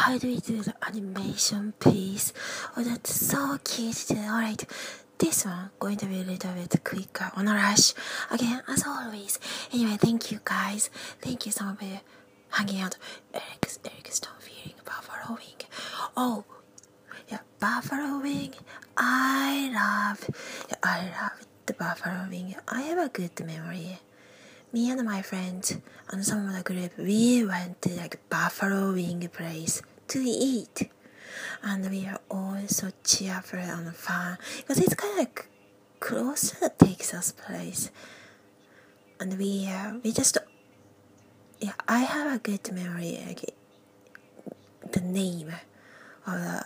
how do we do the animation piece? Oh, that's so cute. Alright, this one going to be a little bit quicker on a rush. Again, as always. Anyway, thank you guys. Thank you so much for hanging out. Eric's, Eric's not feeling buffalo wing. Oh, yeah, buffalo wing. I love, yeah, I love the buffalo wing. I have a good memory. Me and my friends and some of the group, we went to like buffalo wing place to eat. And we are all so cheerful and fun because it's kind of like close to the Texas place. And we uh, we just yeah I have a good memory like the name of the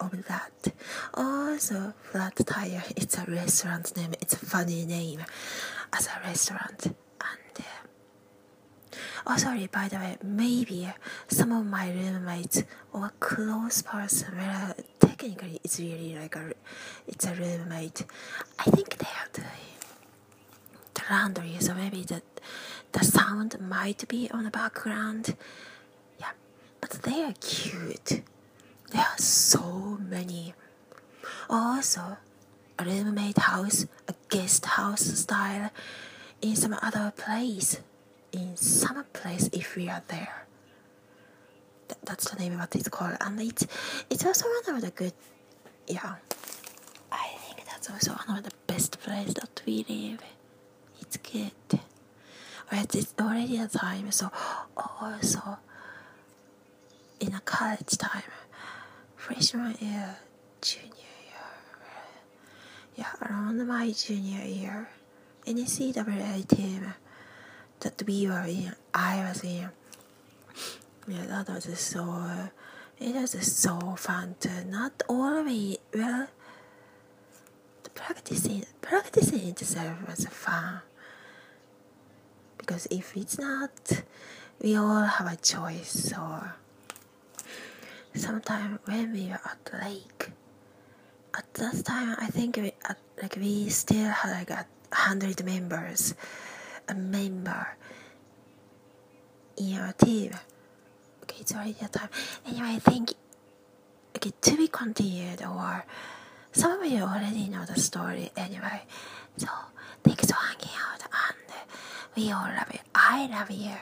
of that. Also, Flat Tire, it's a restaurant name. It's a funny name as a restaurant. Oh, sorry. By the way, maybe some of my roommates or close person, well, technically it's really like a, it's a roommate. I think they are doing the laundry, so maybe the the sound might be on the background. Yeah, but they are cute. There are so many. Also, a roommate house, a guest house style in some other place. In some place if we are there. Th- that's the name of what it's called. And it's it's also one of the good yeah. I think that's also one of the best place that we live. It's good. Alright, it's already a time, so also in a college time freshman year, junior year, yeah, around my junior year, NCAA team that we were in, I was in, yeah, that was so, it was so fun to not always, well, practicing, practicing itself was fun. Because if it's not, we all have a choice, so sometime when we were at lake at that time i think we at, like we still had like a hundred members a member in our team. Okay it's already a time. Anyway i think okay to be continued or some of you already know the story anyway. So thanks for hanging out and we all love you. I love you